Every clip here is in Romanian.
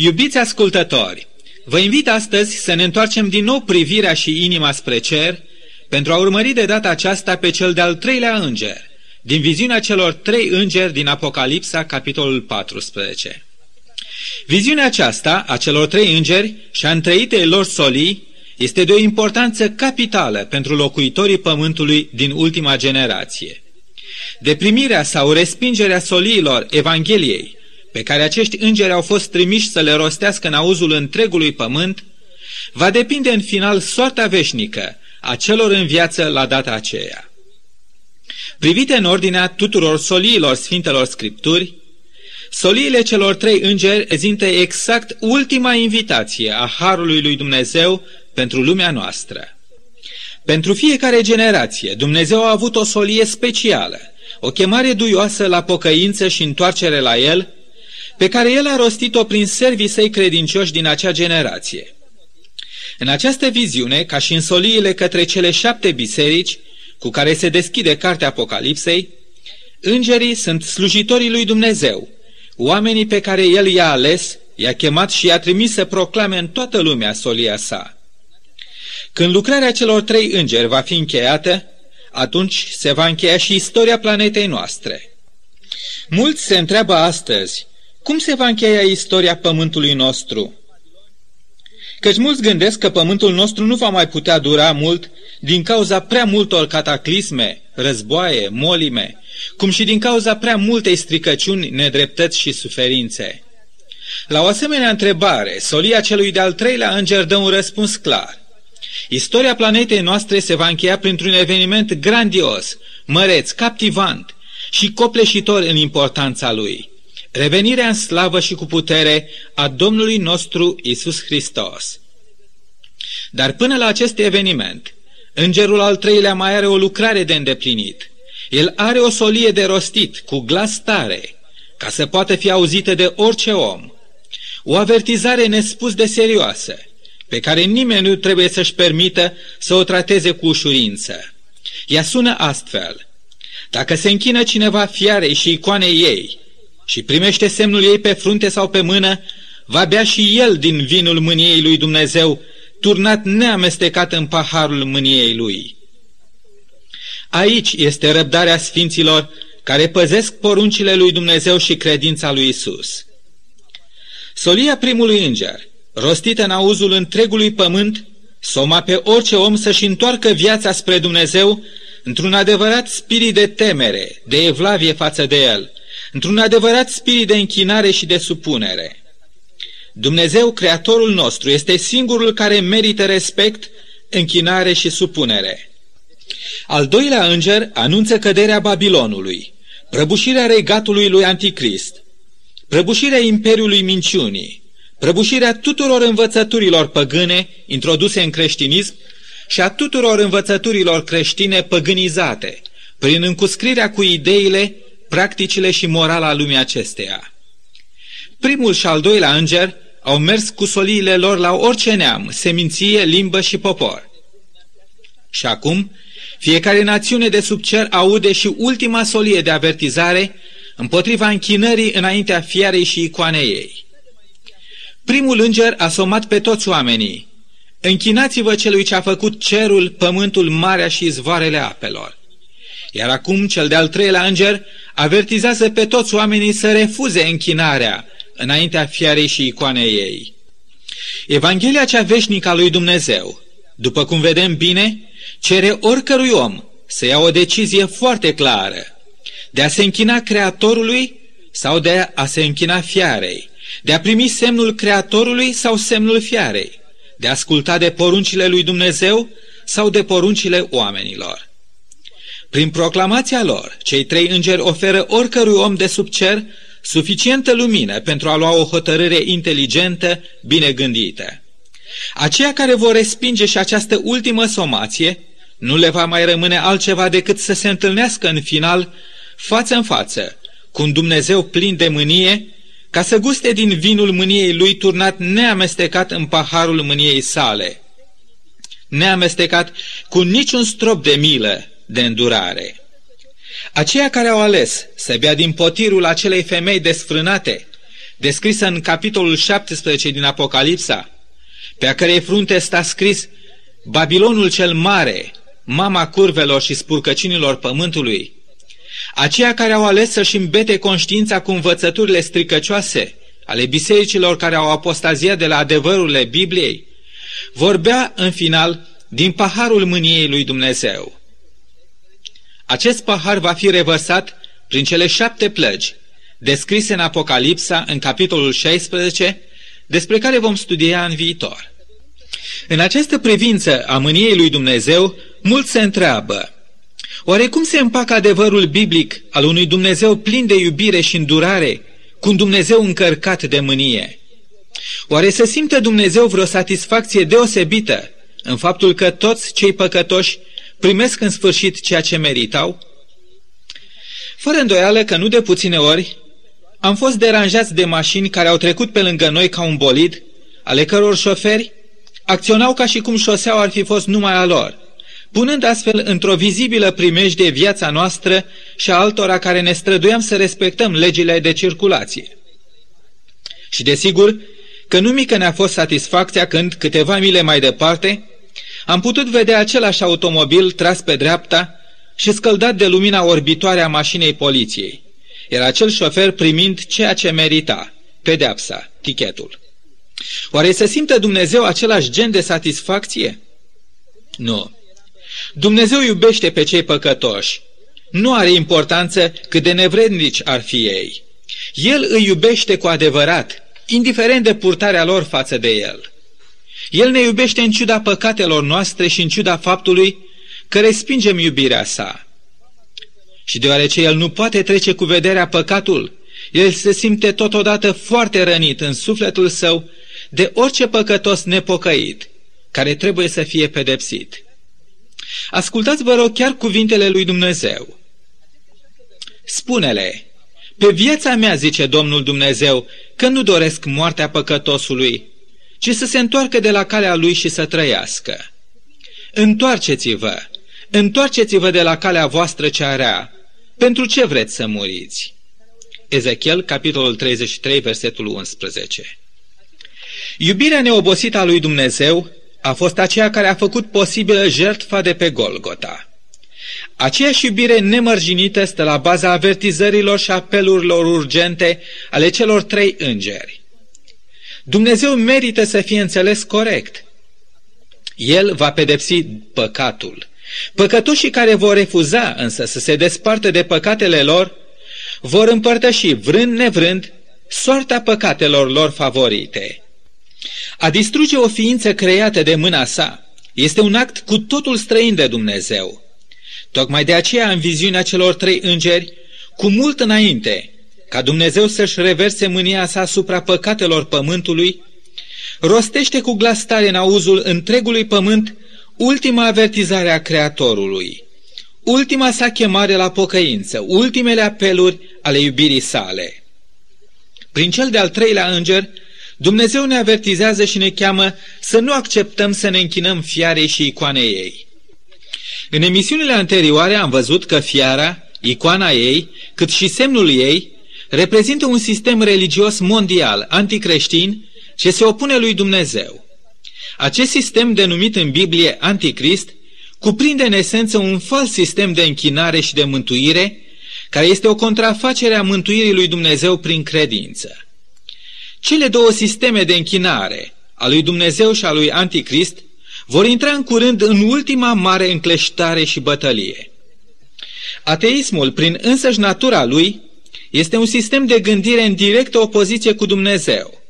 Iubiți ascultători, vă invit astăzi să ne întoarcem din nou privirea și inima spre cer pentru a urmări de data aceasta pe cel de-al treilea înger, din viziunea celor trei îngeri din Apocalipsa, capitolul 14. Viziunea aceasta a celor trei îngeri și a întreitei lor solii este de o importanță capitală pentru locuitorii pământului din ultima generație. Deprimirea sau respingerea soliilor Evangheliei pe care acești îngeri au fost trimiși să le rostească în auzul întregului pământ, va depinde în final soarta veșnică a celor în viață la data aceea. Privite în ordinea tuturor soliilor Sfintelor Scripturi, soliile celor trei îngeri ezintă exact ultima invitație a Harului lui Dumnezeu pentru lumea noastră. Pentru fiecare generație, Dumnezeu a avut o solie specială, o chemare duioasă la pocăință și întoarcere la El, pe care el a rostit-o prin servii săi credincioși din acea generație. În această viziune, ca și în soliile către cele șapte biserici, cu care se deschide cartea Apocalipsei, îngerii sunt slujitorii lui Dumnezeu, oamenii pe care el i-a ales, i-a chemat și i-a trimis să proclame în toată lumea solia sa. Când lucrarea celor trei îngeri va fi încheiată, atunci se va încheia și istoria planetei noastre. Mulți se întreabă astăzi, cum se va încheia istoria pământului nostru? Căci mulți gândesc că pământul nostru nu va mai putea dura mult din cauza prea multor cataclisme, războaie, molime, cum și din cauza prea multei stricăciuni, nedreptăți și suferințe. La o asemenea întrebare, solia celui de-al treilea înger dă un răspuns clar. Istoria planetei noastre se va încheia printr-un eveniment grandios, măreț, captivant și copleșitor în importanța lui – revenirea în slavă și cu putere a Domnului nostru Isus Hristos. Dar până la acest eveniment, îngerul al treilea mai are o lucrare de îndeplinit. El are o solie de rostit, cu glas tare, ca să poată fi auzită de orice om. O avertizare nespus de serioasă, pe care nimeni nu trebuie să-și permită să o trateze cu ușurință. Ea sună astfel. Dacă se închină cineva fiarei și icoanei ei, și primește semnul ei pe frunte sau pe mână, va bea și el din vinul mâniei lui Dumnezeu, turnat neamestecat în paharul mâniei lui. Aici este răbdarea sfinților care păzesc poruncile lui Dumnezeu și credința lui Isus. Solia primului înger, rostită în auzul întregului pământ, soma pe orice om să-și întoarcă viața spre Dumnezeu într-un adevărat spirit de temere, de evlavie față de El – într-un adevărat spirit de închinare și de supunere. Dumnezeu, Creatorul nostru, este singurul care merită respect, închinare și supunere. Al doilea înger anunță căderea Babilonului, prăbușirea regatului lui Anticrist, prăbușirea imperiului minciunii, prăbușirea tuturor învățăturilor păgâne introduse în creștinism și a tuturor învățăturilor creștine păgânizate, prin încuscrirea cu ideile practicile și morala lumii acesteia. Primul și al doilea înger au mers cu soliile lor la orice neam, seminție, limbă și popor. Și acum, fiecare națiune de sub cer aude și ultima solie de avertizare împotriva închinării înaintea fiarei și icoanei ei. Primul înger a somat pe toți oamenii. Închinați-vă celui ce a făcut cerul, pământul, marea și izvoarele apelor. Iar acum cel de-al treilea înger avertizează pe toți oamenii să refuze închinarea înaintea fiarei și icoanei ei. Evanghelia cea veșnică a lui Dumnezeu, după cum vedem bine, cere oricărui om să ia o decizie foarte clară de a se închina Creatorului sau de a se închina fiarei, de a primi semnul Creatorului sau semnul fiarei, de a asculta de poruncile lui Dumnezeu sau de poruncile oamenilor. Prin proclamația lor, cei trei îngeri oferă oricărui om de sub cer suficientă lumină pentru a lua o hotărâre inteligentă, bine gândită. Aceia care vor respinge și această ultimă somație, nu le va mai rămâne altceva decât să se întâlnească în final, față în față, cu un Dumnezeu plin de mânie, ca să guste din vinul mâniei lui turnat neamestecat în paharul mâniei sale. Neamestecat cu niciun strop de milă, de îndurare. Aceia care au ales să bea din potirul acelei femei desfrânate, descrisă în capitolul 17 din Apocalipsa, pe a cărei frunte sta scris Babilonul cel mare, mama curvelor și spurcăcinilor pământului, aceia care au ales să-și îmbete conștiința cu învățăturile stricăcioase ale bisericilor care au apostaziat de la adevărurile Bibliei, vorbea în final din paharul mâniei lui Dumnezeu. Acest pahar va fi revărsat prin cele șapte plăgi, descrise în Apocalipsa, în capitolul 16, despre care vom studia în viitor. În această privință a mâniei lui Dumnezeu, mulți se întreabă, oare cum se împacă adevărul biblic al unui Dumnezeu plin de iubire și îndurare cu un Dumnezeu încărcat de mânie? Oare să simte Dumnezeu vreo satisfacție deosebită în faptul că toți cei păcătoși primesc în sfârșit ceea ce meritau? Fără îndoială că nu de puține ori am fost deranjați de mașini care au trecut pe lângă noi ca un bolid, ale căror șoferi acționau ca și cum șoseaua ar fi fost numai a lor, punând astfel într-o vizibilă primejdie viața noastră și a altora care ne străduiam să respectăm legile de circulație. Și desigur că nu mică ne-a fost satisfacția când, câteva mile mai departe, am putut vedea același automobil tras pe dreapta și scăldat de lumina orbitoare a mașinii poliției. Era acel șofer primind ceea ce merita, pedeapsa, tichetul. Oare să simtă Dumnezeu același gen de satisfacție? Nu. Dumnezeu iubește pe cei păcătoși. Nu are importanță cât de nevrednici ar fi ei. El îi iubește cu adevărat, indiferent de purtarea lor față de El. El ne iubește în ciuda păcatelor noastre și în ciuda faptului că respingem iubirea sa. Și deoarece El nu poate trece cu vederea păcatul, El se simte totodată foarte rănit în sufletul său de orice păcătos nepocăit, care trebuie să fie pedepsit. Ascultați, vă rog, chiar cuvintele lui Dumnezeu. Spune-le, pe viața mea, zice Domnul Dumnezeu, că nu doresc moartea păcătosului, ci să se întoarcă de la calea lui și să trăiască. Întoarceți-vă, întoarceți-vă de la calea voastră cea rea. Pentru ce vreți să muriți? Ezechiel, capitolul 33, versetul 11. Iubirea neobosită a lui Dumnezeu a fost aceea care a făcut posibilă jertfa de pe Golgota. Aceeași iubire nemărginită stă la baza avertizărilor și apelurilor urgente ale celor trei îngeri. Dumnezeu merită să fie înțeles corect. El va pedepsi păcatul. Păcătoșii care vor refuza însă să se despartă de păcatele lor, vor împărtăși, vrând nevrând, soarta păcatelor lor favorite. A distruge o ființă creată de mâna sa este un act cu totul străin de Dumnezeu. Tocmai de aceea, în viziunea celor trei îngeri, cu mult înainte, ca Dumnezeu să-și reverse mânia sa asupra păcatelor pământului, rostește cu glas tare în auzul întregului pământ ultima avertizare a Creatorului, ultima sa chemare la pocăință, ultimele apeluri ale iubirii sale. Prin cel de-al treilea înger, Dumnezeu ne avertizează și ne cheamă să nu acceptăm să ne închinăm fiarei și icoanei ei. În emisiunile anterioare am văzut că fiara, icoana ei, cât și semnul ei, reprezintă un sistem religios mondial, anticreștin, ce se opune lui Dumnezeu. Acest sistem, denumit în Biblie Anticrist, cuprinde în esență un fals sistem de închinare și de mântuire, care este o contrafacere a mântuirii lui Dumnezeu prin credință. Cele două sisteme de închinare, a lui Dumnezeu și a lui Anticrist, vor intra în curând în ultima mare încleștare și bătălie. Ateismul, prin însăși natura lui, este un sistem de gândire în directă opoziție cu Dumnezeu.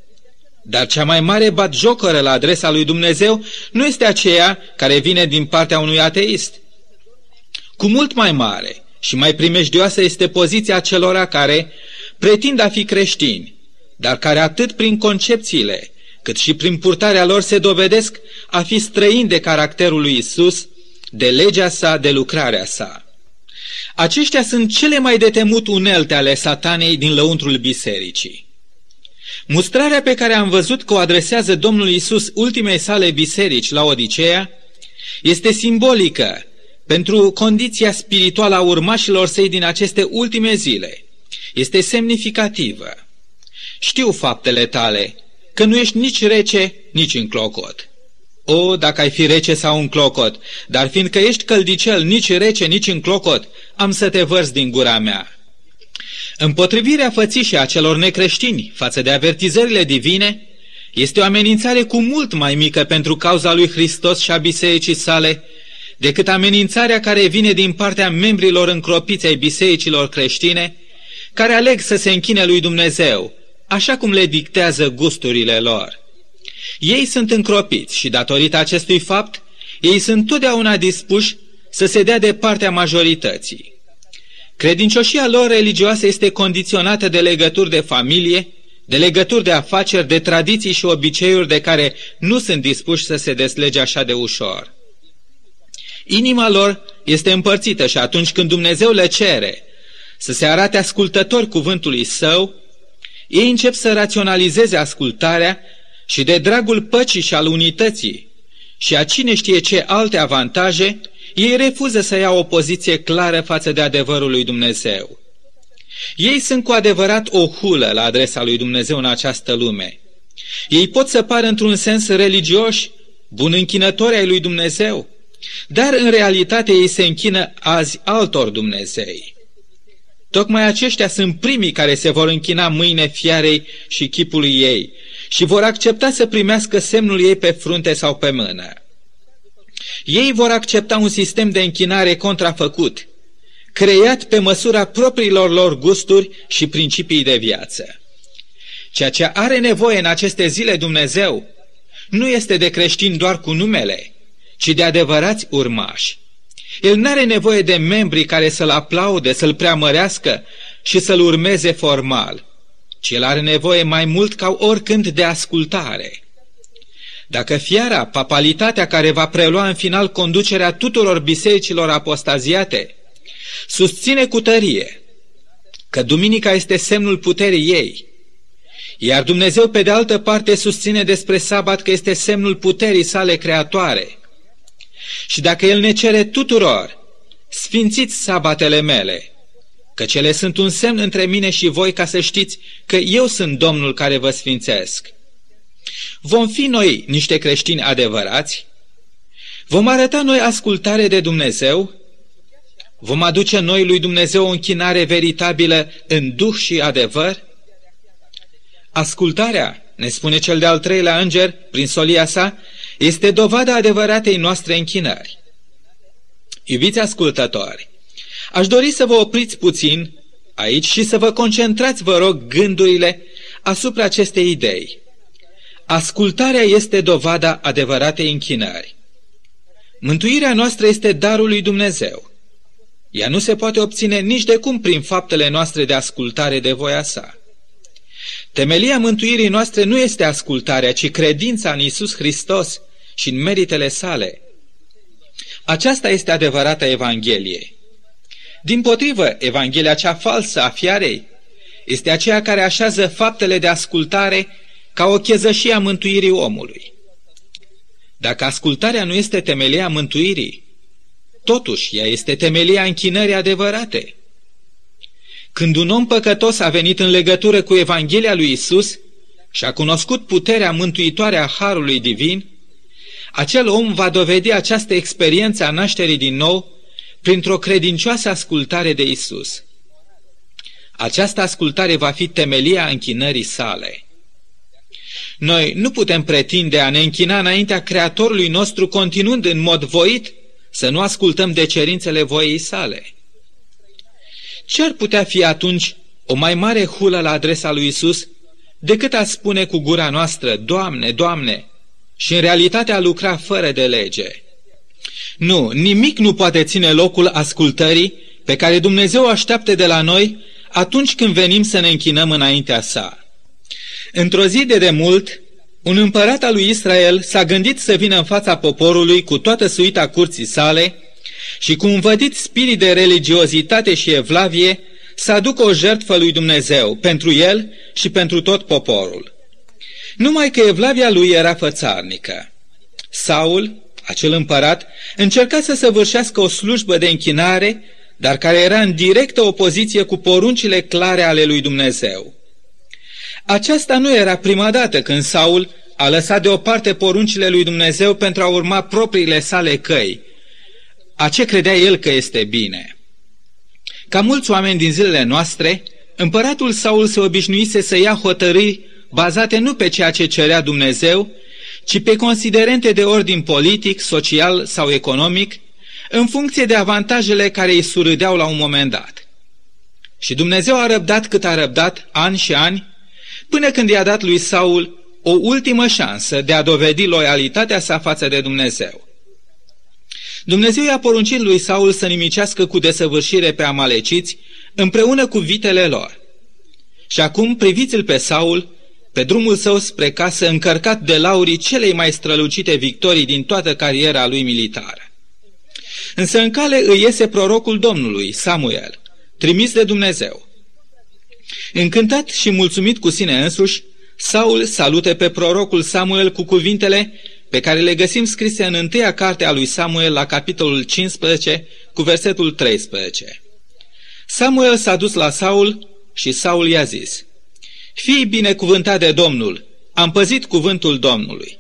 Dar cea mai mare batjocără la adresa lui Dumnezeu nu este aceea care vine din partea unui ateist. Cu mult mai mare și mai primejdioasă este poziția celora care pretind a fi creștini, dar care atât prin concepțiile, cât și prin purtarea lor se dovedesc a fi străini de caracterul lui Isus, de legea sa, de lucrarea sa. Aceștia sunt cele mai de temut unelte ale satanei din lăuntrul bisericii. Mustrarea pe care am văzut că o adresează Domnul Isus ultimei sale biserici la Odiceea este simbolică pentru condiția spirituală a urmașilor săi din aceste ultime zile. Este semnificativă. Știu faptele tale, că nu ești nici rece, nici în clocot. O, dacă ai fi rece sau un clocot, dar fiindcă ești căldicel, nici rece, nici în clocot, am să te vărs din gura mea. Împotrivirea fățișii a celor necreștini față de avertizările divine este o amenințare cu mult mai mică pentru cauza lui Hristos și a bisericii sale decât amenințarea care vine din partea membrilor încropiți ai bisericilor creștine, care aleg să se închine lui Dumnezeu, așa cum le dictează gusturile lor. Ei sunt încropiți și datorită acestui fapt, ei sunt totdeauna dispuși să se dea de partea majorității. Credincioșia lor religioasă este condiționată de legături de familie, de legături de afaceri, de tradiții și obiceiuri de care nu sunt dispuși să se deslege așa de ușor. Inima lor este împărțită și atunci când Dumnezeu le cere să se arate ascultători cuvântului său, ei încep să raționalizeze ascultarea și de dragul păcii și al unității și a cine știe ce alte avantaje, ei refuză să ia o poziție clară față de adevărul lui Dumnezeu. Ei sunt cu adevărat o hulă la adresa lui Dumnezeu în această lume. Ei pot să pară într-un sens religioși, bun închinători ai lui Dumnezeu, dar în realitate ei se închină azi altor Dumnezei. Tocmai aceștia sunt primii care se vor închina mâine fiarei și chipului ei și vor accepta să primească semnul ei pe frunte sau pe mână. Ei vor accepta un sistem de închinare contrafăcut, creat pe măsura propriilor lor gusturi și principii de viață. Ceea ce are nevoie în aceste zile Dumnezeu nu este de creștini doar cu numele, ci de adevărați urmași. El nu are nevoie de membri care să-l aplaude, să-l preamărească și să-l urmeze formal, ci el are nevoie mai mult ca oricând de ascultare. Dacă fiara, papalitatea care va prelua în final conducerea tuturor bisericilor apostaziate, susține cu tărie că duminica este semnul puterii ei, iar Dumnezeu pe de altă parte susține despre sabat că este semnul puterii sale creatoare. Și dacă El ne cere tuturor, sfințiți sabatele mele, că cele sunt un semn între mine și voi ca să știți că eu sunt Domnul care vă sfințesc. Vom fi noi niște creștini adevărați? Vom arăta noi ascultare de Dumnezeu? Vom aduce noi lui Dumnezeu o închinare veritabilă în duh și adevăr? Ascultarea, ne spune cel de-al treilea înger, prin solia sa, este dovada adevăratei noastre închinări. Iubiți ascultători, aș dori să vă opriți puțin aici și să vă concentrați, vă rog, gândurile asupra acestei idei. Ascultarea este dovada adevăratei închinări. Mântuirea noastră este darul lui Dumnezeu. Ea nu se poate obține nici de cum prin faptele noastre de ascultare de voia sa. Temelia mântuirii noastre nu este ascultarea, ci credința în Isus Hristos și în meritele sale. Aceasta este adevărata Evanghelie. Din potrivă, Evanghelia cea falsă a fiarei este aceea care așează faptele de ascultare ca o chezășie a mântuirii omului. Dacă ascultarea nu este temelia mântuirii, totuși ea este temelia închinării adevărate. Când un om păcătos a venit în legătură cu Evanghelia lui Isus și a cunoscut puterea mântuitoare a Harului Divin, acel om va dovedi această experiență a nașterii din nou printr-o credincioasă ascultare de Isus. Această ascultare va fi temelia închinării sale. Noi nu putem pretinde a ne închina înaintea Creatorului nostru continuând în mod voit să nu ascultăm de cerințele voiei sale. Ce ar putea fi atunci o mai mare hulă la adresa lui Isus decât a spune cu gura noastră, Doamne, Doamne, și în realitate a lucra fără de lege? Nu, nimic nu poate ține locul ascultării pe care Dumnezeu așteaptă de la noi atunci când venim să ne închinăm înaintea sa. Într-o zi de demult, un împărat al lui Israel s-a gândit să vină în fața poporului cu toată suita curții sale și cu un vădit spirit de religiozitate și evlavie să aducă o jertfă lui Dumnezeu pentru el și pentru tot poporul. Numai că evlavia lui era fățarnică. Saul, acel împărat, încerca să săvârșească o slujbă de închinare, dar care era în directă opoziție cu poruncile clare ale lui Dumnezeu. Aceasta nu era prima dată când Saul a lăsat deoparte poruncile lui Dumnezeu pentru a urma propriile sale căi, a ce credea el că este bine. Ca mulți oameni din zilele noastre, împăratul Saul se obișnuise să ia hotărâri bazate nu pe ceea ce cerea Dumnezeu, ci pe considerente de ordin politic, social sau economic, în funcție de avantajele care îi surâdeau la un moment dat. Și Dumnezeu a răbdat cât a răbdat, ani și ani, până când i-a dat lui Saul o ultimă șansă de a dovedi loialitatea sa față de Dumnezeu. Dumnezeu i-a poruncit lui Saul să nimicească cu desăvârșire pe amaleciți împreună cu vitele lor. Și acum priviți-l pe Saul, pe drumul său spre casă încărcat de laurii celei mai strălucite victorii din toată cariera lui militară. Însă în cale îi iese prorocul Domnului, Samuel, trimis de Dumnezeu. Încântat și mulțumit cu sine însuși, Saul salute pe prorocul Samuel cu cuvintele pe care le găsim scrise în întâia carte a lui Samuel la capitolul 15 cu versetul 13. Samuel s-a dus la Saul și Saul i-a zis, Fii binecuvântat de Domnul, am păzit cuvântul Domnului.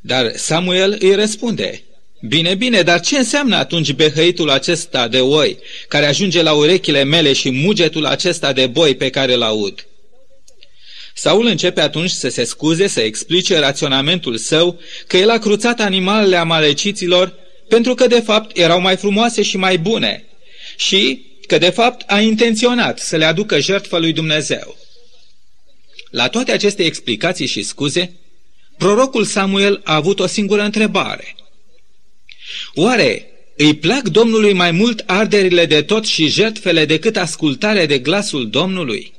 Dar Samuel îi răspunde, Bine, bine, dar ce înseamnă atunci behăitul acesta de oi, care ajunge la urechile mele și mugetul acesta de boi pe care îl aud? Saul începe atunci să se scuze, să explice raționamentul său, că el a cruțat animalele amaleciților pentru că de fapt erau mai frumoase și mai bune și că de fapt a intenționat să le aducă jertfă lui Dumnezeu. La toate aceste explicații și scuze, prorocul Samuel a avut o singură întrebare. Oare îi plac Domnului mai mult arderile de tot și jertfele decât ascultarea de glasul Domnului?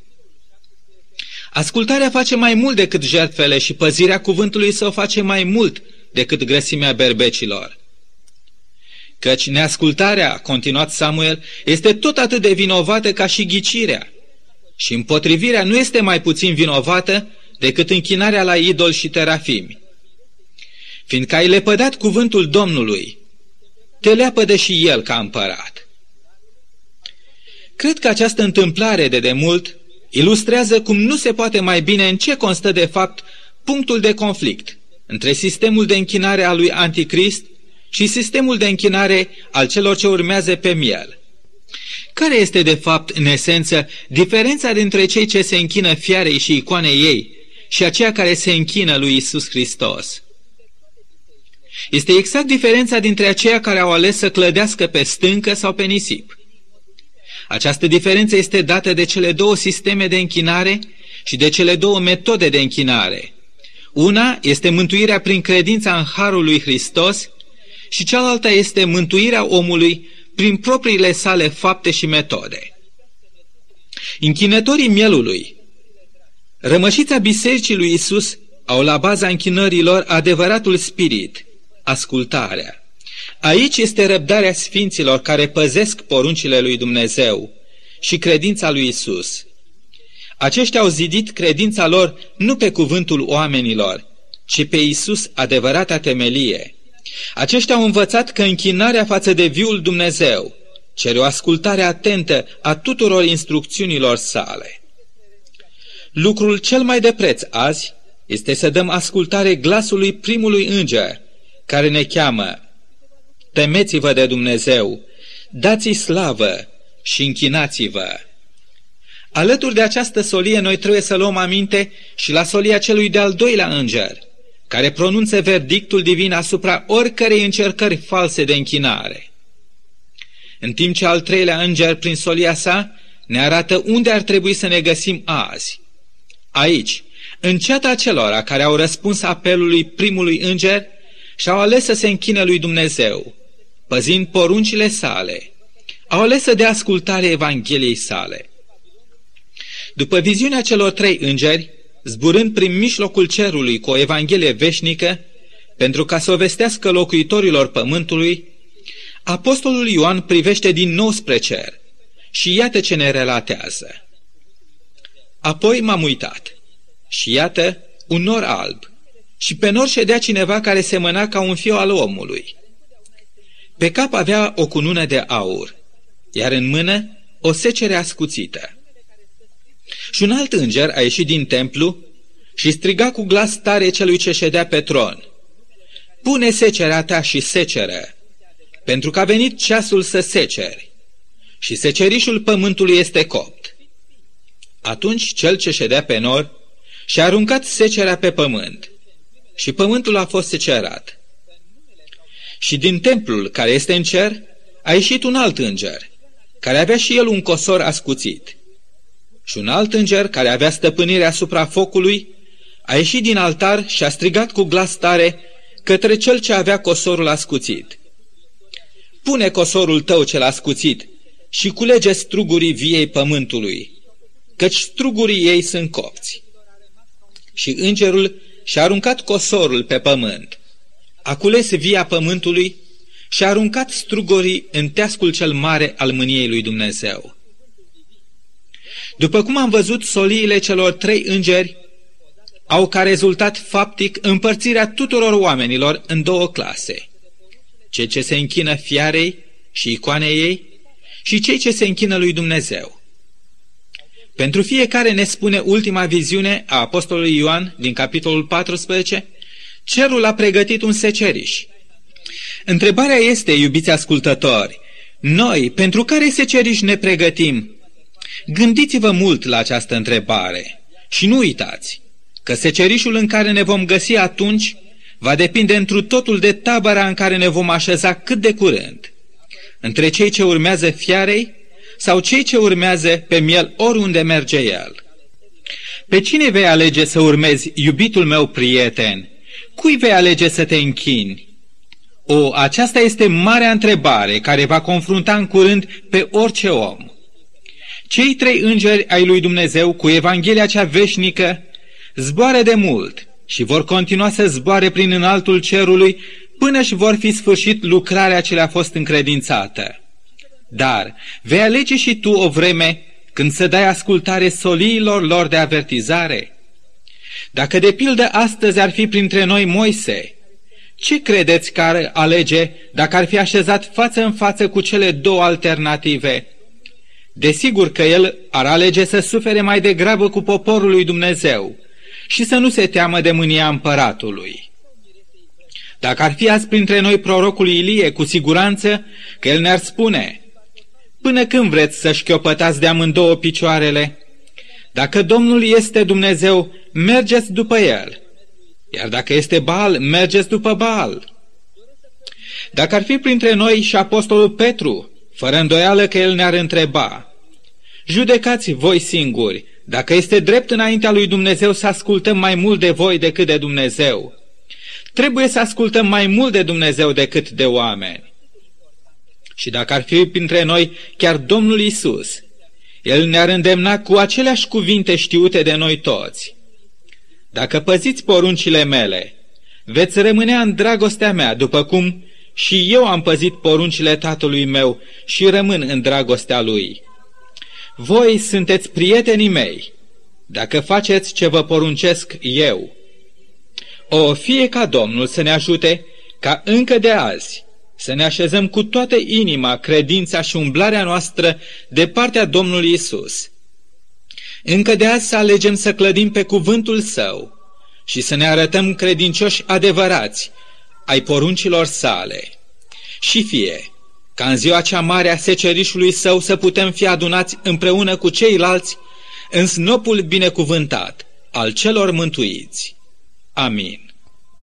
Ascultarea face mai mult decât jertfele și păzirea cuvântului său face mai mult decât grăsimea berbecilor. Căci neascultarea, a continuat Samuel, este tot atât de vinovată ca și ghicirea. Și împotrivirea nu este mai puțin vinovată decât închinarea la idol și terafimi. Fiindcă ai lepădat cuvântul Domnului, te leapădă și el ca împărat. Cred că această întâmplare de demult ilustrează cum nu se poate mai bine în ce constă de fapt punctul de conflict între sistemul de închinare al lui Anticrist și sistemul de închinare al celor ce urmează pe miel. Care este de fapt, în esență, diferența dintre cei ce se închină fiarei și icoanei ei și aceia care se închină lui Isus Hristos? Este exact diferența dintre aceia care au ales să clădească pe stâncă sau pe nisip. Această diferență este dată de cele două sisteme de închinare și de cele două metode de închinare. Una este mântuirea prin credința în Harul lui Hristos și cealaltă este mântuirea omului prin propriile sale fapte și metode. Închinătorii mielului, rămășița bisericii lui Isus, au la baza închinărilor adevăratul spirit, ascultarea. Aici este răbdarea sfinților care păzesc poruncile lui Dumnezeu și credința lui Isus. Aceștia au zidit credința lor nu pe cuvântul oamenilor, ci pe Isus adevărata temelie. Aceștia au învățat că închinarea față de viul Dumnezeu cere o ascultare atentă a tuturor instrucțiunilor sale. Lucrul cel mai de preț azi este să dăm ascultare glasului primului înger, care ne cheamă temeți-vă de Dumnezeu, dați-i slavă și închinați-vă. Alături de această solie, noi trebuie să luăm aminte și la solia celui de-al doilea înger, care pronunță verdictul divin asupra oricărei încercări false de închinare. În timp ce al treilea înger, prin solia sa, ne arată unde ar trebui să ne găsim azi. Aici, în ceata celora care au răspuns apelului primului înger și au ales să se închine lui Dumnezeu, păzind poruncile sale, au ales să dea ascultare Evangheliei sale. După viziunea celor trei îngeri, zburând prin mijlocul cerului cu o Evanghelie veșnică, pentru ca să o vestească locuitorilor pământului, Apostolul Ioan privește din nou spre cer și iată ce ne relatează. Apoi m-am uitat și iată un nor alb și pe nor ședea cineva care semăna ca un fiu al omului. Pe cap avea o cunună de aur, iar în mână o secere ascuțită. Și un alt înger a ieșit din templu și striga cu glas tare celui ce ședea pe tron. Pune secerea ta și seceră, pentru că a venit ceasul să seceri și secerișul pământului este copt. Atunci cel ce ședea pe nor și-a aruncat secerea pe pământ și pământul a fost secerat. Și din templul care este în cer a ieșit un alt înger, care avea și el un cosor ascuțit. Și un alt înger care avea stăpânire asupra focului a ieșit din altar și a strigat cu glas tare către cel ce avea cosorul ascuțit. Pune cosorul tău cel ascuțit și culege strugurii viei pământului, căci strugurii ei sunt copți. Și îngerul și-a aruncat cosorul pe pământ, a cules via pământului și a aruncat strugurii în teascul cel mare al mâniei lui Dumnezeu. După cum am văzut, soliile celor trei îngeri au ca rezultat faptic împărțirea tuturor oamenilor în două clase. Cei ce se închină fiarei și icoanei ei și cei ce se închină lui Dumnezeu. Pentru fiecare ne spune ultima viziune a Apostolului Ioan din capitolul 14, cerul a pregătit un seceriș. Întrebarea este, iubiți ascultători, noi, pentru care seceriș ne pregătim? Gândiți-vă mult la această întrebare și nu uitați că secerișul în care ne vom găsi atunci va depinde întru totul de tabăra în care ne vom așeza cât de curând între cei ce urmează fiarei sau cei ce urmează pe miel oriunde merge el. Pe cine vei alege să urmezi, iubitul meu prieten? Cui vei alege să te închini? O, aceasta este marea întrebare care va confrunta în curând pe orice om. Cei trei îngeri ai lui Dumnezeu cu Evanghelia cea veșnică zboară de mult și vor continua să zboare prin înaltul cerului până și vor fi sfârșit lucrarea ce le-a fost încredințată. Dar vei alege și tu o vreme când să dai ascultare soliilor lor de avertizare? Dacă de pildă astăzi ar fi printre noi Moise, ce credeți că ar alege dacă ar fi așezat față în față cu cele două alternative? Desigur că el ar alege să sufere mai degrabă cu poporul lui Dumnezeu și să nu se teamă de mânia împăratului. Dacă ar fi azi printre noi prorocul Ilie, cu siguranță că el ne-ar spune, Până când vreți să șchiopătați de amândouă picioarele? Dacă Domnul este Dumnezeu, mergeți după El. Iar dacă este Baal, mergeți după Baal. Dacă ar fi printre noi și apostolul Petru, fără îndoială că el ne-ar întreba, Judecați voi singuri, dacă este drept înaintea lui Dumnezeu să ascultăm mai mult de voi decât de Dumnezeu. Trebuie să ascultăm mai mult de Dumnezeu decât de oameni. Și dacă ar fi printre noi chiar Domnul Isus, El ne-ar îndemna cu aceleași cuvinte știute de noi toți. Dacă păziți poruncile mele, veți rămânea în dragostea mea, după cum și eu am păzit poruncile tatălui meu și rămân în dragostea lui. Voi sunteți prietenii mei, dacă faceți ce vă poruncesc eu. O, fie ca Domnul să ne ajute ca încă de azi să ne așezăm cu toată inima credința și umblarea noastră de partea Domnului Isus. Încă de azi să alegem să clădim pe cuvântul Său și să ne arătăm credincioși adevărați ai poruncilor sale. Și fie ca în ziua cea mare a secerișului său să putem fi adunați împreună cu ceilalți în snopul binecuvântat al celor mântuiți. Amin.